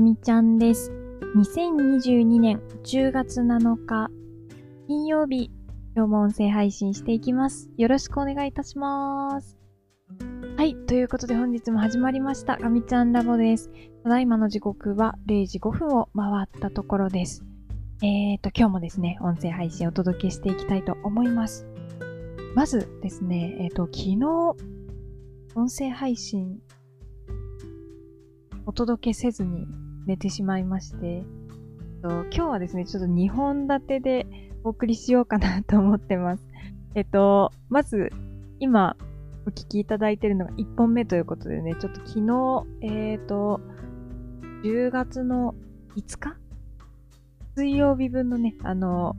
かみちゃんです。2022年10月7日、金曜日、今日も音声配信していきます。よろしくお願いいたします。はい、ということで本日も始まりました、かみちゃんラボです。ただいまの時刻は0時5分を回ったところです。えーと、今日もですね、音声配信をお届けしていきたいと思います。まずですね、えっ、と、昨日、音声配信お届けせずに寝てしまいまして、今日はですね、ちょっと2本立てでお送りしようかなと思ってます。えっと、まず、今、お聞きいただいているのが1本目ということでね、ちょっと昨日、えっ、と、10月の5日？水曜日分のね、あの、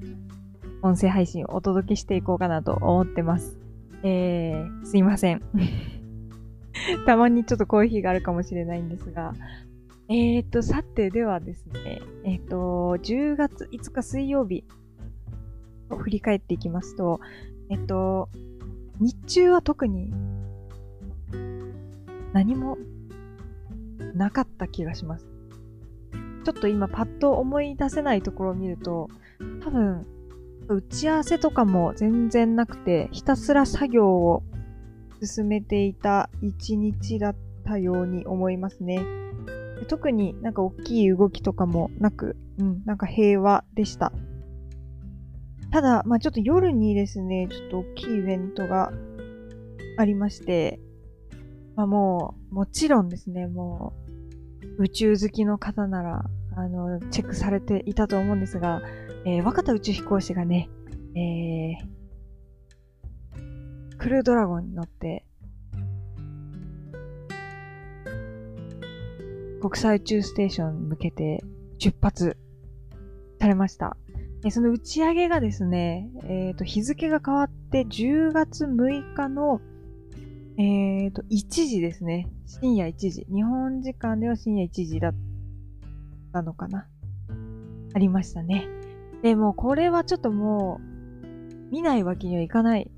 音声配信をお届けしていこうかなと思ってます。えー、すいません。たまにちょっとこういう日があるかもしれないんですが、えーと、さて、ではですね、えっ、と、10月5日水曜日を振り返っていきますと、えっ、と、日中は特に何もなかった気がします。ちょっと今パッと思い出せないところを見ると、多分、打ち合わせとかも全然なくて、ひたすら作業を進めていた一日だったように思いますね。で特になんか大きい動きとかもなく、うん、なんか平和でした。ただ、まあちょっと夜にですね、ちょっと大きいイベントがありまして、まあもう、もちろんですね、もう、宇宙好きの方なら、あの、チェックされていたと思うんですが、えー若田宇宙飛行士がね、えー、クルードラゴンに乗って、国際宇宙ステーションに向けて出発されました。でその打ち上げがですね、えっ、と、日付が変わって10月6日の、えっ、と、1時ですね。深夜1時。日本時間では深夜1時だったのかな。ありましたね。でも、これはちょっともう、見ないわけにはいかない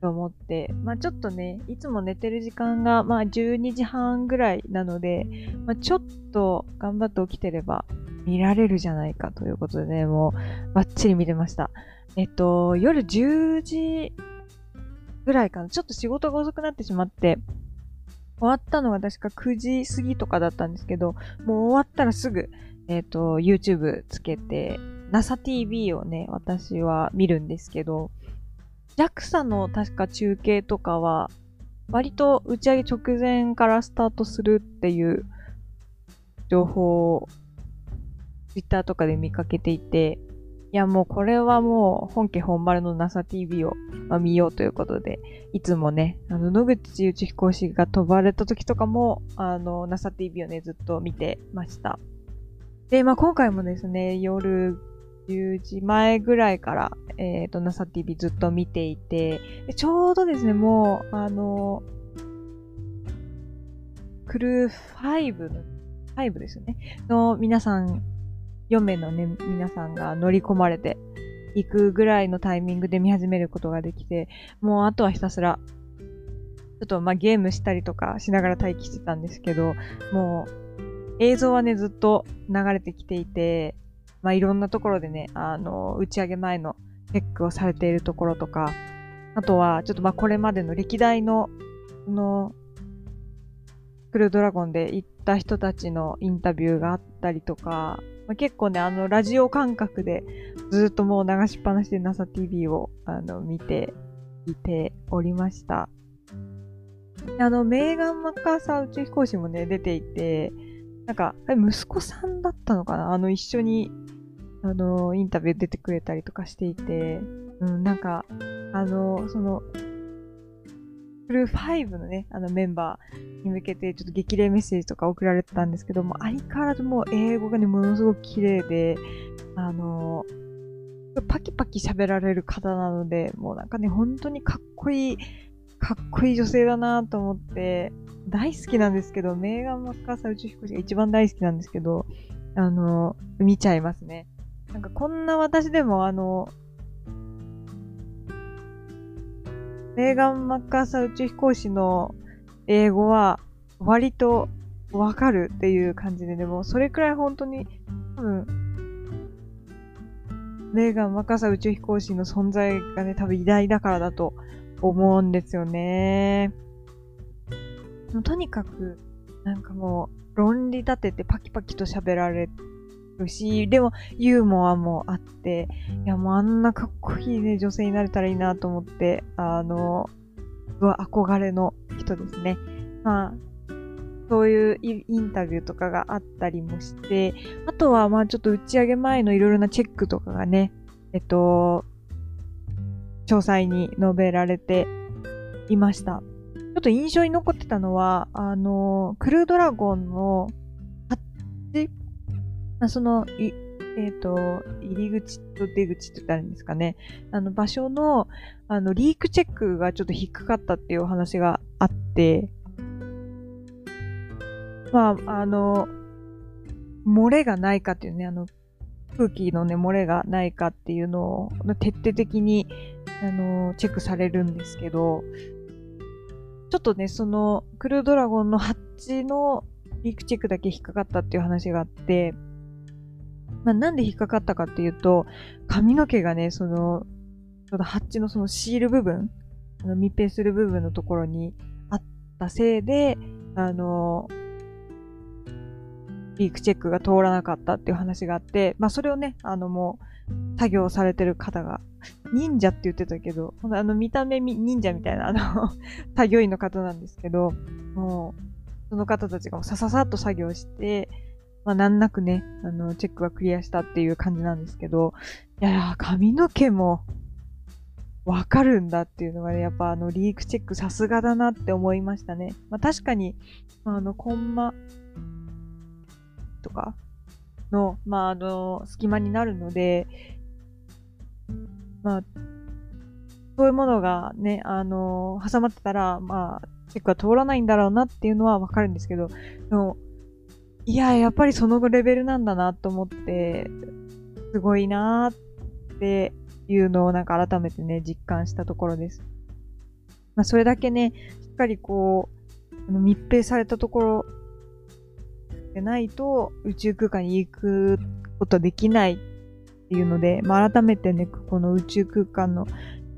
と思って、まあちょっとね、いつも寝てる時間が、まあ12時半ぐらいなので、まあちょっと頑張って起きてれば見られるじゃないかということでね、もうバッチリ見てました。えっと、夜10時ぐらいかな。ちょっと仕事が遅くなってしまって、終わったのが確か9時過ぎとかだったんですけど、もう終わったらすぐ、えっと、YouTube つけて、NASATV をね、私は見るんですけど、JAXA の確か中継とかは、割と打ち上げ直前からスタートするっていう情報を Twitter とかで見かけていて、いやもうこれはもう本家本丸の NASATV を、まあ見ようということで、いつもね、あの野口宇宙飛行士が飛ばれた時とかも、あの NASATV をね、ずっと見てました。で、まあ今回もですね、夜10時前ぐらいから、えっ、と、NASATV ずっと見ていて、ちょうどですね、もう、あの、クルー5の、5ですよね、の皆さん、4名のね、皆さんが乗り込まれていくぐらいのタイミングで見始めることができて、もうあとはひたすら、ちょっとまあゲームしたりとかしながら待機してたんですけど、もう映像はね、ずっと流れてきていて、まあいろんなところでね、あの、打ち上げ前のチェックをされているところとか、あとはちょっとまあこれまでの歴代の、その、クルードラゴンで行った人たちのインタビューがあったりとか、まあ、結構ね、あの、ラジオ感覚でずっともう流しっぱなしで NASA-TV をあの見ていておりました。あの、メーガン・マッカーサー宇宙飛行士もね、出ていて、なんか、息子さんだったのかな？あの、一緒に、あの、インタビュー出てくれたりとかしていて、うん、なんか、あの、その、クルー5のね、あのメンバーに向けてちょっと激励メッセージとか送られてたんですけども、相変わらずもう英語がね、ものすごく綺麗で、あの、パキパキ喋られる方なので、もうなんかね、本当にかっこいい、かっこいい女性だなと思って、大好きなんですけど、メーガン・マッカーサー宇宙飛行士が一番大好きなんですけど、あの、見ちゃいますね。なんかこんな私でもあの、メーガン・マッカーサー宇宙飛行士の英語は割とわかるっていう感じで、でも、それくらい本当に、多分、レーガン若狭宇宙飛行士の存在がね、多分偉大だからだと思うんですよね。とにかく、なんかもう、論理立ててパキパキと喋られるし、でもユーモアもあって、いやもうあんなかっこいいね、女性になれたらいいなと思って、あの、憧れの人ですね。まあ、そういうインタビューとかがあったりもして、あとはまあちょっと打ち上げ前のいろいろなチェックとかがね、えっと、詳細に述べられていました。ちょっと印象に残ってたのは、あの、クルードラゴンのハッチその、い、えっ、ー、と、入り口と出口って言ったらいいんですかね。あの、場所の、あの、リークチェックがちょっと引っかかったっていうお話があって、まあ、あの、漏れがないかっていうね、あの、空気のね、漏れがないかっていうのを、徹底的に、あの、チェックされるんですけど、ちょっとね、その、クルードラゴンのハッチのリークチェックだけ引っかかったっていう話があって、まあ、なんで引っかかったかっていうと、髪の毛がね、その、ちょっとハッチのそのシール部分、あの密閉する部分のところにあったせいで、あの、リークチェックが通らなかったっていう話があって、まあそれをね、あのもう、作業されてる方が、忍者って言ってたけど、あの見た目忍者みたいな、あの 作業員の方なんですけど、もう、その方たちがさささっと作業して、まあ難なくね、あの、チェックはクリアしたっていう感じなんですけど、いや髪の毛も、わかるんだっていうのがね、やっぱあの、リークチェックさすがだなって思いましたね。まあ確かに、あの、コンマ、とかの、まあ、あの、隙間になるので、まあ、そういうものがね、あの、挟まってたら、まあ、チェックは通らないんだろうなっていうのはわかるんですけど、でも、いや、やっぱりそのレベルなんだなと思って、すごいなっていうのをなんか改めてね、実感したところです。まあ、それだけね、しっかりこう、あの密閉されたところでないと宇宙空間に行くことできないっていうので、まあ、改めてね、この宇宙空間の、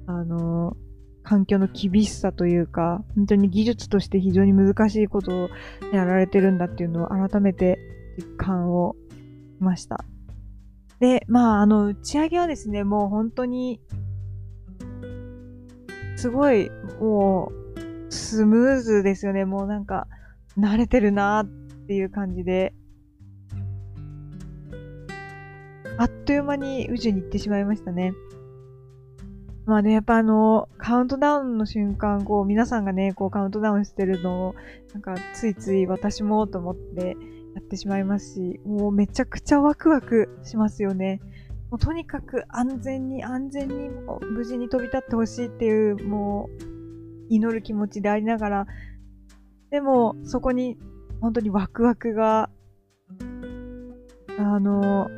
あのー、環境の厳しさというか、本当に技術として非常に難しいことをやられてるんだっていうのを改めて実感をしました。で、まあ、あの、打ち上げはですね、もう本当に、すごい、もう、スムーズですよね。もうなんか、慣れてるなっっていう感じで、あっという間に宇宙に行ってしまいましたね。まあね、やっぱあの、カウントダウンの瞬間、こう、皆さんがね、こう、カウントダウンしてるのを、なんか、ついつい私もと思ってやってしまいますし、もうめちゃくちゃワクワクしますよね。もうとにかく安全に安全に無事に飛び立ってほしいっていう、もう、祈る気持ちでありながら、でも、そこに本当にワクワクが、あの、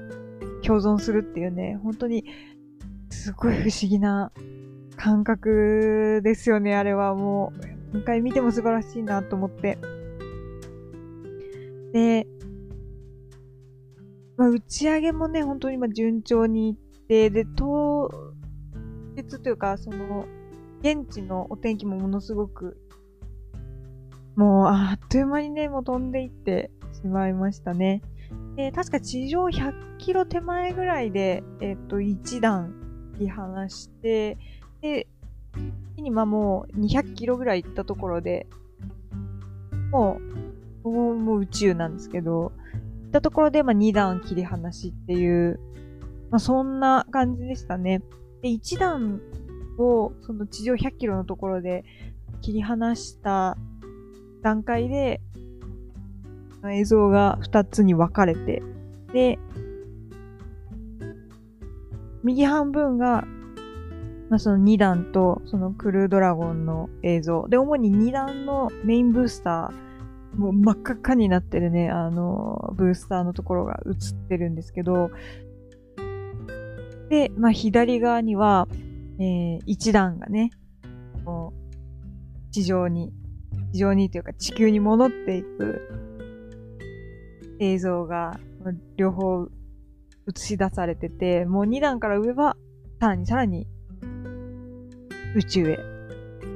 共存するっていうね、本当に、すごい不思議な感覚ですよね、あれはもう。何回見ても素晴らしいなと思って。で、まあ、打ち上げもね、本当にま順調にいって、で、当日というか、その、現地のお天気もものすごくもう、あっという間にね、もう飛んでいってしまいましたね。で、確か地上100キロ手前ぐらいで、えっ、と、1段切り離して、で、今もう200キロぐらい行ったところで、もう、もうもう宇宙なんですけど、行ったところで、まあ、2段切り離しっていう、まあ、そんな感じでしたね。で、1段を、その地上100キロのところで切り離した段階で、映像が2つに分かれて、で、右半分が、まあ、その2段とそのクルードラゴンの映像。で、主に2段のメインブースター、もう真っ赤っかになってるね、あの、ブースターのところが映ってるんですけど、で、まあ、左側には、えー、1段がね、地上に地上にというか地球に戻っていく映像が両方映し出されてて、もう2段から上はさらにさらに宇宙へ。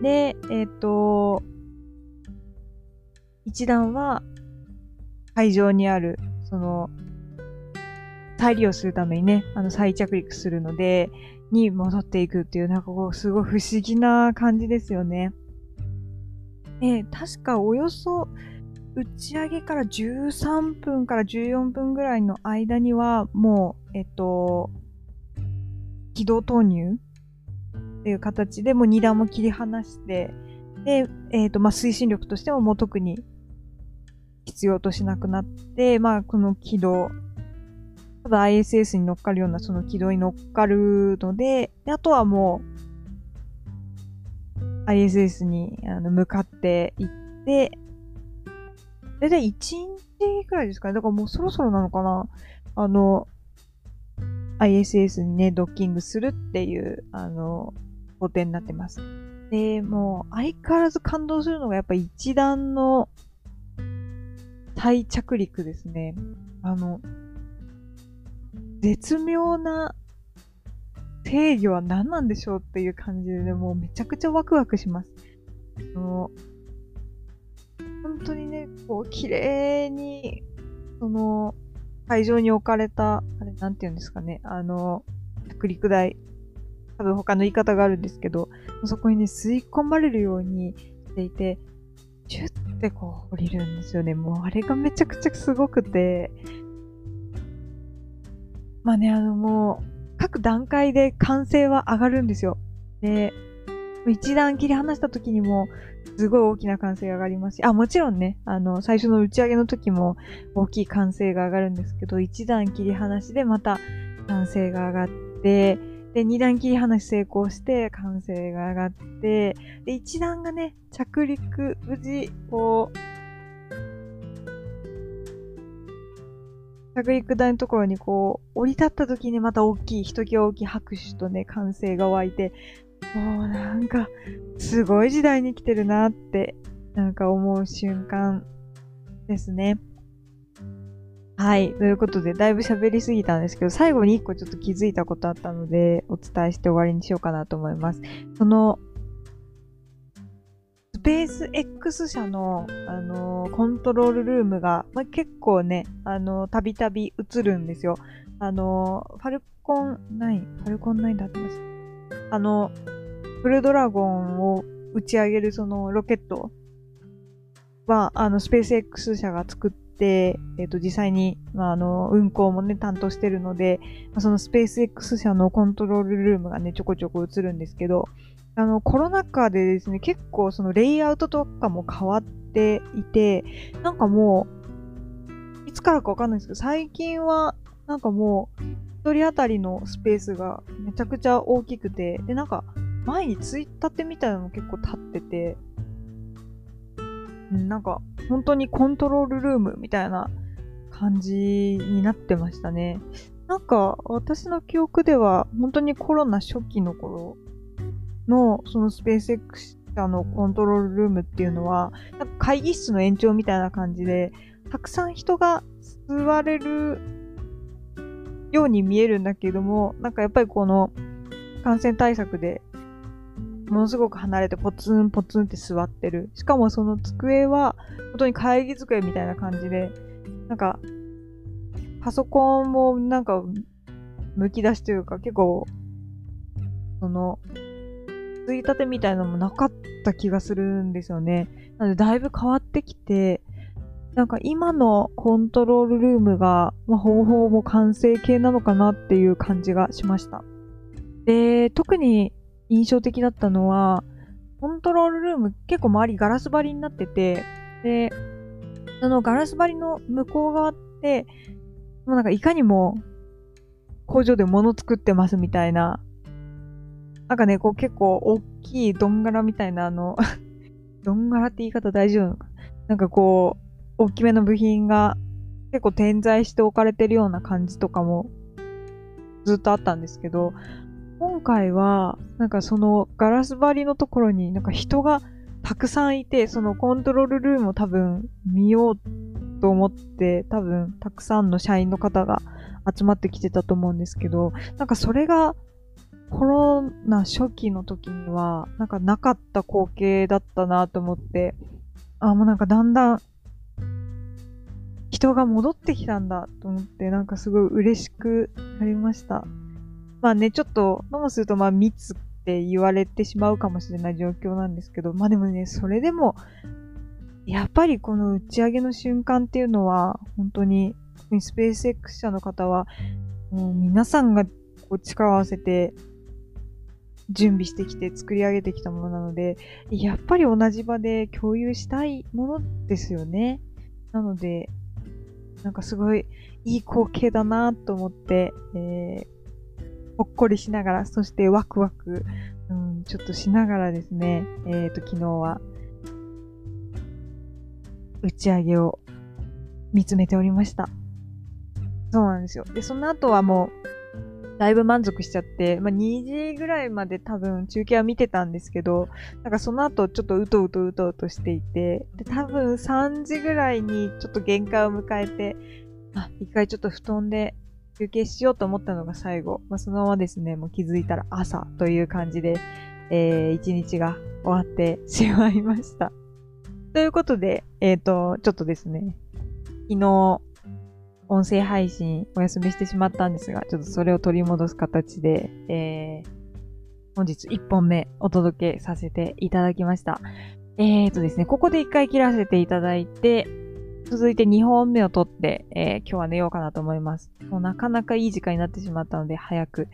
で、えっ、ー、と、1段は会場にある、その、再利用するためにね、あの再着陸するので、に戻っていくっていう、なんかこう、すごい不思議な感じですよね。えー、確かおよそ打ち上げから13分から14分ぐらいの間には、もう、えっと、軌道投入っていう形でもう2段も切り離して、で、えっ、と、まあ、推進力としてももう特に必要としなくなって、まあ、この軌道、ただ ISS に乗っかるようなその軌道に乗っかるので、であとはもう ISS にあの向かっていって、だいたい1日くらいですかね。だからもうそろそろなのかなあの、ISS にね、ドッキングするっていう、あの、工程になってます。で、もう相変わらず感動するのがやっぱ一段の再着陸ですね。あの、絶妙な制御は何なんでしょうっていう感じで、もうめちゃくちゃワクワクします。あの本当にね、こう、綺麗に、その、会場に置かれた、あれ、なんて言うんですかね、あの、着陸台、多分他の言い方があるんですけど、そこにね、吸い込まれるようにしていて、シュッてこう降りるんですよね。もうあれがめちゃくちゃすごくて、まあね、あのもう、各段階で歓声は上がるんですよ。で、一段切り離した時にも、すごい大きな歓声が上がりますし、あ、もちろんね、あの、最初の打ち上げの時も大きい歓声が上がるんですけど、一段切り離しでまた歓声が上がって、で、二段切り離し成功して歓声が上がって、で、一段がね、着陸、無事、こう、着陸台のところにこう、降り立った時にまた大きい、ひときわ大きい拍手とね、歓声が湧いて、もうなんか、すごい時代に来てるなって、なんか思う瞬間ですね。はい。ということで、だいぶ喋りすぎたんですけど、最後に一個ちょっと気づいたことあったので、お伝えして終わりにしようかなと思います。その、スペース X 社の、あのー、コントロールルームが、まあ、結構ね、あのー、たびたび映るんですよ。あのー、ファルコン9、ファルコン9だってます。あの、ブルードラゴンを打ち上げるそのロケットは、あの、スペース X 社が作って、えっ、と、実際に、まあ、あの、運行もね、担当してるので、まあ、そのスペース X 社のコントロールルームがね、ちょこちょこ映るんですけど、あの、コロナ禍でですね、結構そのレイアウトとかも変わっていて、なんかもう、いつからかわかんないですけど、最近は、なんかもう、一人当たりのスペースがめちゃくちゃ大きくて、で、なんか、前にツイッターってみたいなの結構立ってて、なんか、本当にコントロールルームみたいな感じになってましたね。なんか、私の記憶では、本当にコロナ初期の頃の、そのスペース X 社のコントロールルームっていうのは、なんか会議室の延長みたいな感じで、たくさん人が座れるように見えるんだけども、なんかやっぱりこの感染対策でものすごく離れてポツンポツンって座ってる。しかもその机は、本当に会議机みたいな感じで、なんか、パソコンもなんか、剥き出しというか、結構、その、いたてみたいなのもなかった気がするんですよね。なので、だいぶ変わってきて、なんか今のコントロールルームが、まあ、方法も完成形なのかなっていう感じがしました。で、特に印象的だったのは、コントロールルーム結構周りガラス張りになってて、で、そのガラス張りの向こう側って、もうなんかいかにも工場で物作ってますみたいな、なんかね、こう結構大きいドンガラみたいなあの ドンガラって言い方大丈夫なのかな？んかこう、大きめの部品が結構点在して置かれてるような感じとかもずっとあったんですけど、今回は、なんかそのガラス張りのところになんか人がたくさんいて、そのコントロールルームを多分見ようと思って、多分たくさんの社員の方が集まってきてたと思うんですけど、なんかそれがコロナ初期の時には、なんかなかった光景だったなと思って、あ、もうなんかだんだん人が戻ってきたんだと思って、なんかすごい嬉しくなりました。まあね、ちょっと、ともするとまあ密って言われてしまうかもしれない状況なんですけど、まあでもね、それでも、やっぱりこの打ち上げの瞬間っていうのは、本当に、スペース X 社の方は、もう皆さんがこう力を合わせて準備してきて作り上げてきたものなので、やっぱり同じ場で共有したいものですよね。なので、なんかすごいいい光景だなと思って、えー、ほっこりしながら、そしてワクワク、うん、ちょっとしながらですね、えっ、ー、と、昨日は、打ち上げを見つめておりました。そうなんですよ。で、その後はもう、だいぶ満足しちゃって、まあ、2時ぐらいまで多分中継は見てたんですけど、なんかその後ちょっとうとうとうとうとしていて、で、多分3時ぐらいにちょっと限界を迎えて、あ、一回ちょっと布団で休憩しようと思ったのが最後。まあ、そのままですね、もう気づいたら朝という感じで、えー、一日が終わってしまいました。ということで、えっ、ー、と、ちょっとですね、昨日、音声配信お休みしてしまったんですが、ちょっとそれを取り戻す形で、えー、本日1本目お届けさせていただきました。えーとですね、ここで1回切らせていただいて、続いて2本目を撮って、えー、今日は寝ようかなと思います。もうなかなかいい時間になってしまったので、早く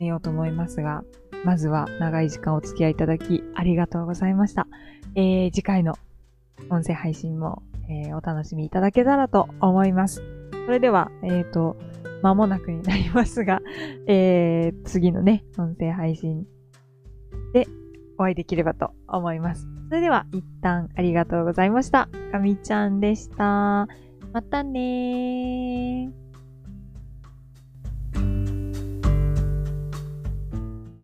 寝ようと思いますが、まずは長い時間お付き合いいただきありがとうございました。えー、次回の音声配信も、えー、お楽しみいただけたらと思います。それでは、えっ、ー、と、間もなくになりますが、えー、次のね、音声配信でお会いできればと思います。それでは、一旦ありがとうございました。かみちゃんでした。またねー。